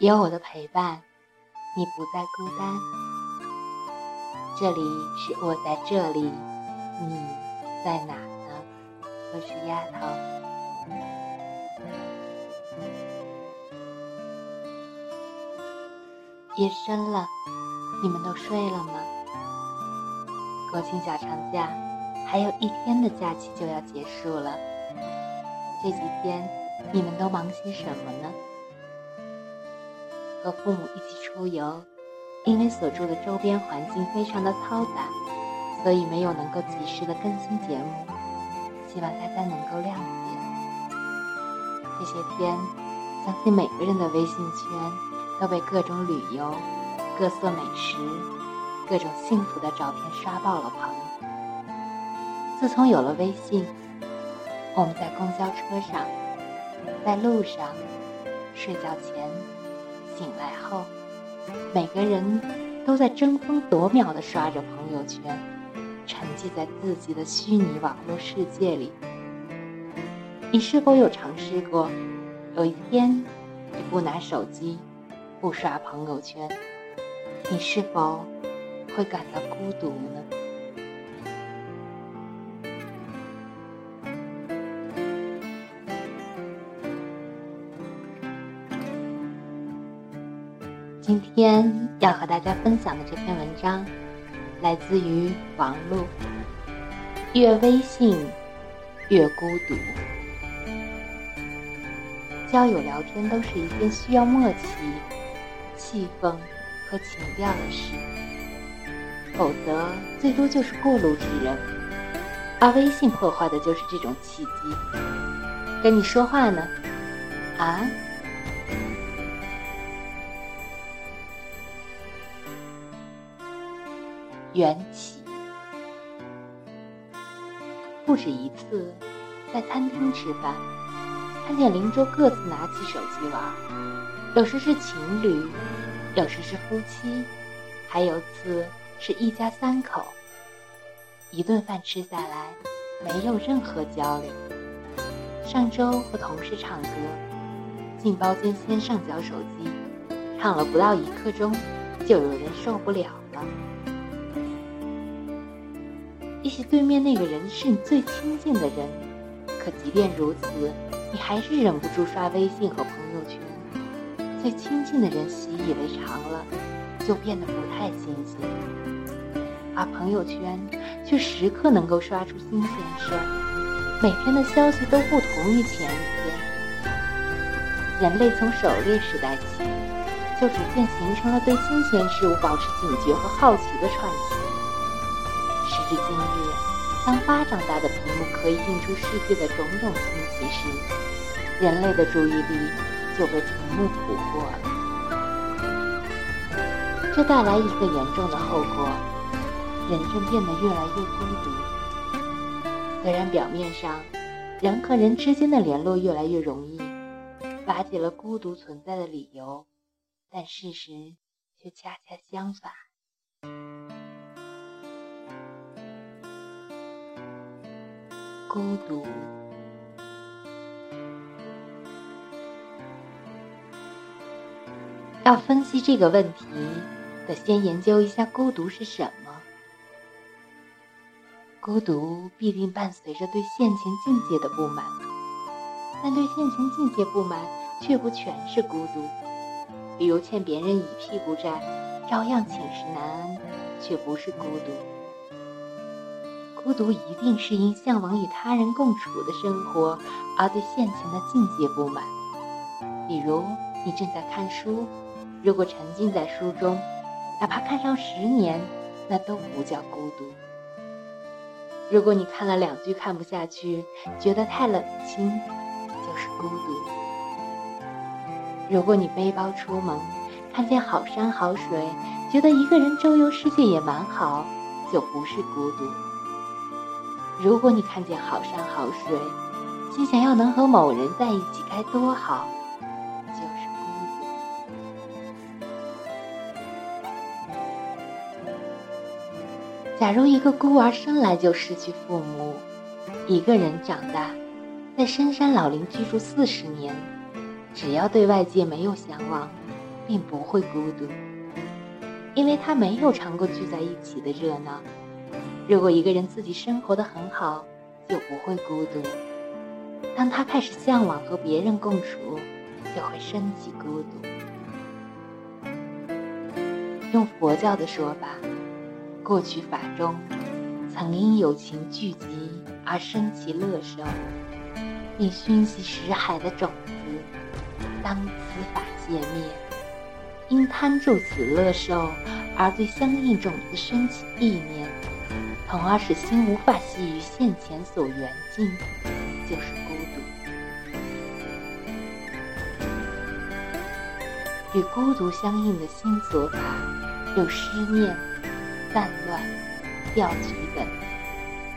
有我的陪伴，你不再孤单。这里是我在这里，你在哪呢？我是丫头。夜深了，你们都睡了吗？国庆小长假还有一天的假期就要结束了，这几天你们都忙些什么呢？和父母一起出游，因为所住的周边环境非常的嘈杂，所以没有能够及时的更新节目，希望大家能够谅解。这些天，相信每个人的微信圈都被各种旅游、各色美食、各种幸福的照片刷爆了棚。自从有了微信，我们在公交车上，在路上，睡觉前。醒来后，每个人都在争分夺秒地刷着朋友圈，沉浸在自己的虚拟网络世界里。你是否有尝试过，有一天你不拿手机，不刷朋友圈，你是否会感到孤独呢？今天要和大家分享的这篇文章，来自于王璐。越微信，越孤独。交友聊天都是一件需要默契、气氛和情调的事，否则最多就是过路之人。而微信破坏的就是这种契机。跟你说话呢，啊？缘起，不止一次，在餐厅吃饭，看见邻桌各自拿起手机玩，有时是情侣，有时是夫妻，还有次是一家三口。一顿饭吃下来，没有任何交流。上周和同事唱歌，进包间先上交手机，唱了不到一刻钟，就有人受不了也许对面那个人是你最亲近的人，可即便如此，你还是忍不住刷微信和朋友圈。最亲近的人习以为常了，就变得不太新鲜，而朋友圈却时刻能够刷出新鲜事儿，每天的消息都不同于前一天。人类从狩猎时代起，就逐渐形成了对新鲜事物保持警觉和好奇的传奇。至今日，当巴掌大的屏幕可以映出世界的种种新奇时，人类的注意力就被屏幕捕获了。这带来一个严重的后果：人正变得越来越孤独。虽然表面上人和人之间的联络越来越容易，瓦解了孤独存在的理由，但事实却恰恰相反。孤独。要分析这个问题，得先研究一下孤独是什么。孤独必定伴随着对现前境界的不满，但对现前境界不满却不全是孤独。比如欠别人一屁股债，照样寝食难安，却不是孤独。孤独一定是因向往与他人共处的生活而对现前的境界不满。比如，你正在看书，如果沉浸在书中，哪怕看上十年，那都不叫孤独。如果你看了两句看不下去，觉得太冷清，就是孤独。如果你背包出门，看见好山好水，觉得一个人周游世界也蛮好，就不是孤独。如果你看见好山好水，心想要能和某人在一起该多好，就是孤独。假如一个孤儿生来就失去父母，一个人长大，在深山老林居住四十年，只要对外界没有向往，并不会孤独，因为他没有尝过聚在一起的热闹。如果一个人自己生活的很好，就不会孤独；当他开始向往和别人共处，就会升起孤独。用佛教的说法，过去法中曾因友情聚集而生其乐受，并熏习识海的种子。当此法界灭，因贪著此乐受而对相应种子升起意念，从而使心无法系于现前所缘境，就是孤独。与孤独相应的心所法，有思念、散乱、调举等，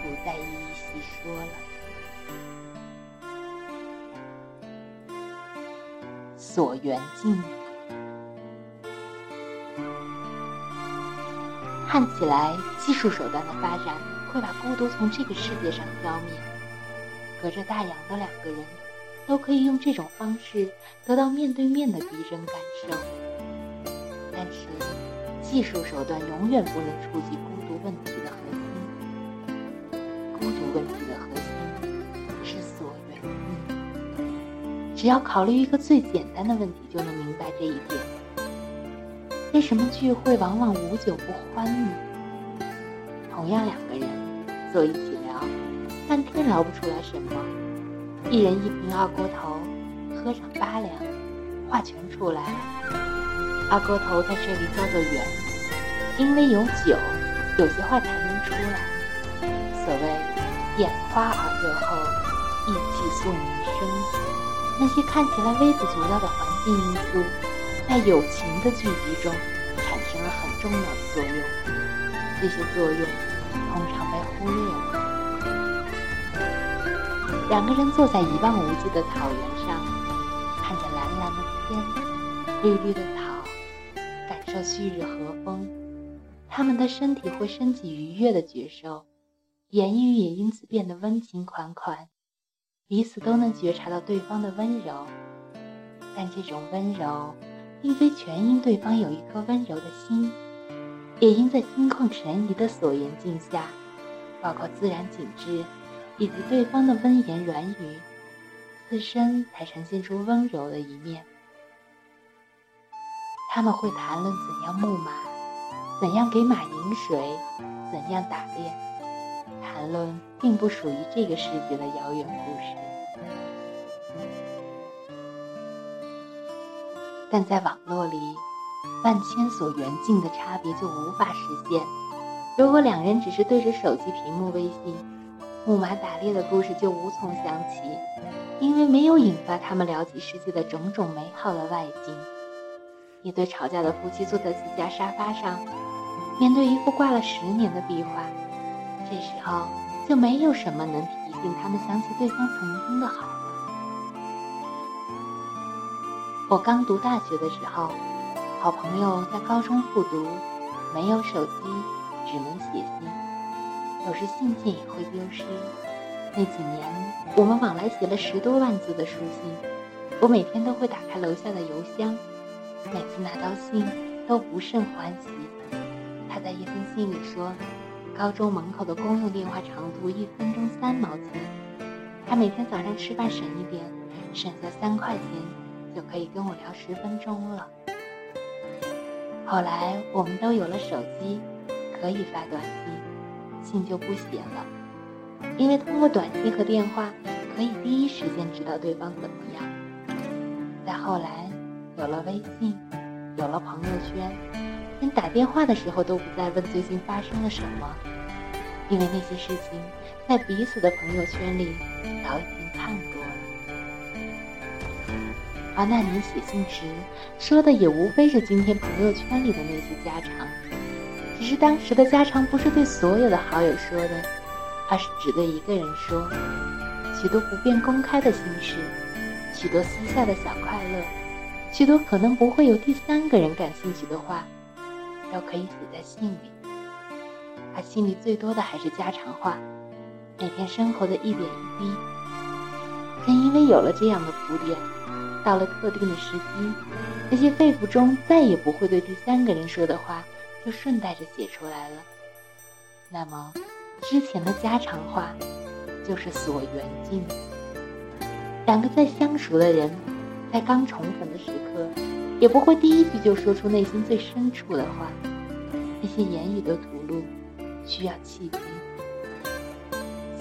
不再一一细说了。所缘境，看起来技术手段的发展会把孤独从这个世界上消灭。隔着大洋的两个人。都可以用这种方式得到面对面的逼真感受，但是技术手段永远不能触及孤独问题的核心。孤独问题的核心是所缘。只要考虑一个最简单的问题，就能明白这一点。为什么聚会往往无酒不欢呢？同样两个人坐一起聊，半天聊不出来什么。一人一瓶二锅头，喝上八两，话全出来了。二锅头在这里叫做缘，因为有酒，有些话才能出来。所谓眼花耳热后，意气素明生。那些看起来微不足道的环境因素，在友情的聚集中，产生了很重要的作用。这些作用通常被忽略了。两个人坐在一望无际的草原上，看着蓝蓝的天、绿绿的草，感受旭日和风。他们的身体会升起愉悦的觉受，言语也因此变得温情款款，彼此都能觉察到对方的温柔。但这种温柔，并非全因对方有一颗温柔的心，也因在心旷神怡的所缘境下，包括自然景致。以及对方的温言软语，自身才呈现出温柔的一面。他们会谈论怎样牧马，怎样给马饮水，怎样打猎，谈论并不属于这个世界的遥远故事。但在网络里，万千所缘境的差别就无法实现。如果两人只是对着手机屏幕微信，木马打猎的故事就无从想起，因为没有引发他们了解世界的种种美好的外景。一对吵架的夫妻坐在自家沙发上，面对一幅挂了十年的壁画，这时候就没有什么能提醒他们想起对方曾经的好我刚读大学的时候，好朋友在高中复读，没有手机，只能写信。有时信件也会丢失。那几年，我们往来写了十多万字的书信。我每天都会打开楼下的邮箱，每次拿到信都不甚欢喜。他在一封信里说，高中门口的公用电话长途一分钟三毛钱，他每天早上吃饭省一点，省下三块钱就可以跟我聊十分钟了。后来我们都有了手机，可以发短信。信就不写了，因为通过短信和电话可以第一时间知道对方怎么样。再后来有了微信，有了朋友圈，连打电话的时候都不再问最近发生了什么，因为那些事情在彼此的朋友圈里早已经看过而那年写信时说的也无非是今天朋友圈里的那些家常。只是当时的家常不是对所有的好友说的，而是只对一个人说。许多不便公开的心事，许多私下的小快乐，许多可能不会有第三个人感兴趣的话，都可以写在信里。他心里最多的还是家常话，每天生活的一点一滴。正因为有了这样的铺垫，到了特定的时机，那些肺腑中再也不会对第三个人说的话，就顺带着写出来了。那么，之前的家常话就是所缘境。两个再相熟的人，在刚重逢的时刻，也不会第一句就说出内心最深处的话。那些言语的吐露，需要契机。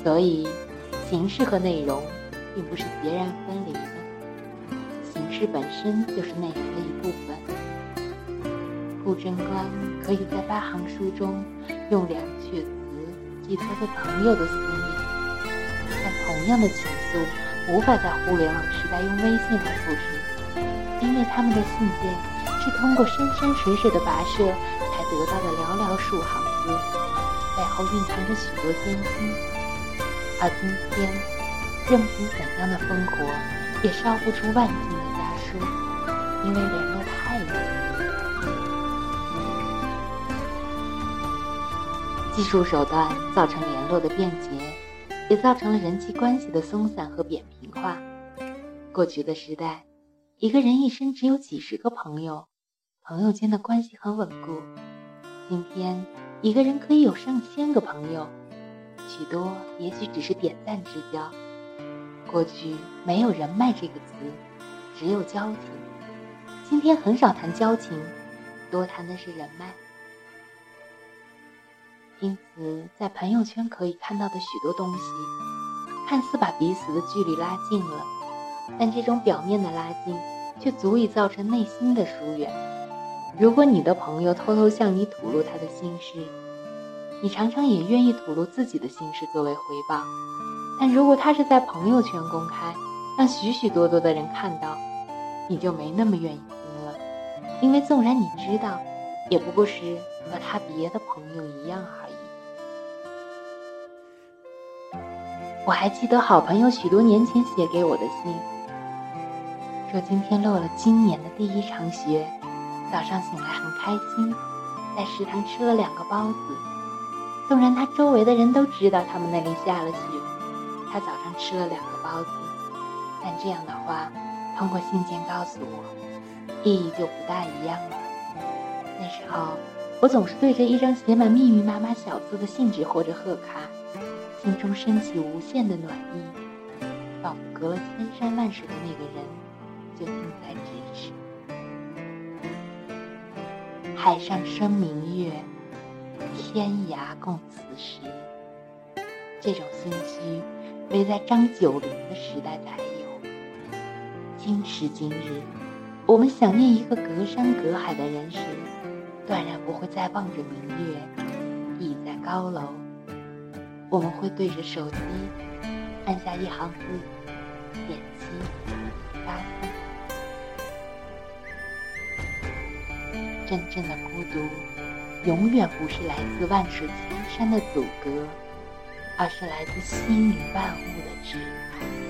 所以，形式和内容并不是截然分离的，形式本身就是内容的一部分。顾贞观可以在八行书中用两阙词寄托对朋友的思念，但同样的情愫。无法在互联网时代用微信来复制，因为他们的信件是通过山山水水的跋涉才得到的寥寥数行字，背后蕴藏着许多艰辛。而今天，任凭怎样的烽火，也烧不出万金的，因为联络太容易。技术手段造成联络的便捷。也造成了人际关系的松散和扁平化。过去的时代，一个人一生只有几十个朋友，朋友间的关系很稳固。今天，一个人可以有上千个朋友，许多也许只是点赞之交。过去没有人脉这个词，只有交情。今天很少谈交情，多谈的是人脉。因此，在朋友圈可以看到的许多东西，看似把彼此的距离拉近了，但这种表面的拉近，却足以造成内心的疏远。如果你的朋友偷偷向你吐露他的心事，你常常也愿意吐露自己的心事作为回报。但如果他是在朋友圈公开，让许许多多的人看到，你就没那么愿意，因为纵然你知道，也不过是和他别的朋友一样而已。我还记得好朋友许多年前写给我的信，说今天落了今年的第一场雪，早上醒来很开心，在食堂吃了两个包子。纵然他周围的人都知道他们那里下了雪，他早上吃了两个包子，但这样的话，通过信件告诉我，意义就不大一样了。那时候，我总是对着一张写满密密麻麻小字的信纸或者贺卡。心中升起无限的暖意，仿佛隔了千山万水的那个人就近在咫尺。海上生明月，天涯共此时。这种心虚，唯在张九龄的时代才有。今时今日，我们想念一个隔山隔海的人时，断然不会再望着明月，倚在高楼。我们会对着手机按下一行字，点击发送。真正的孤独，永远不是来自万水千山的阻隔，而是来自心与万物的支配。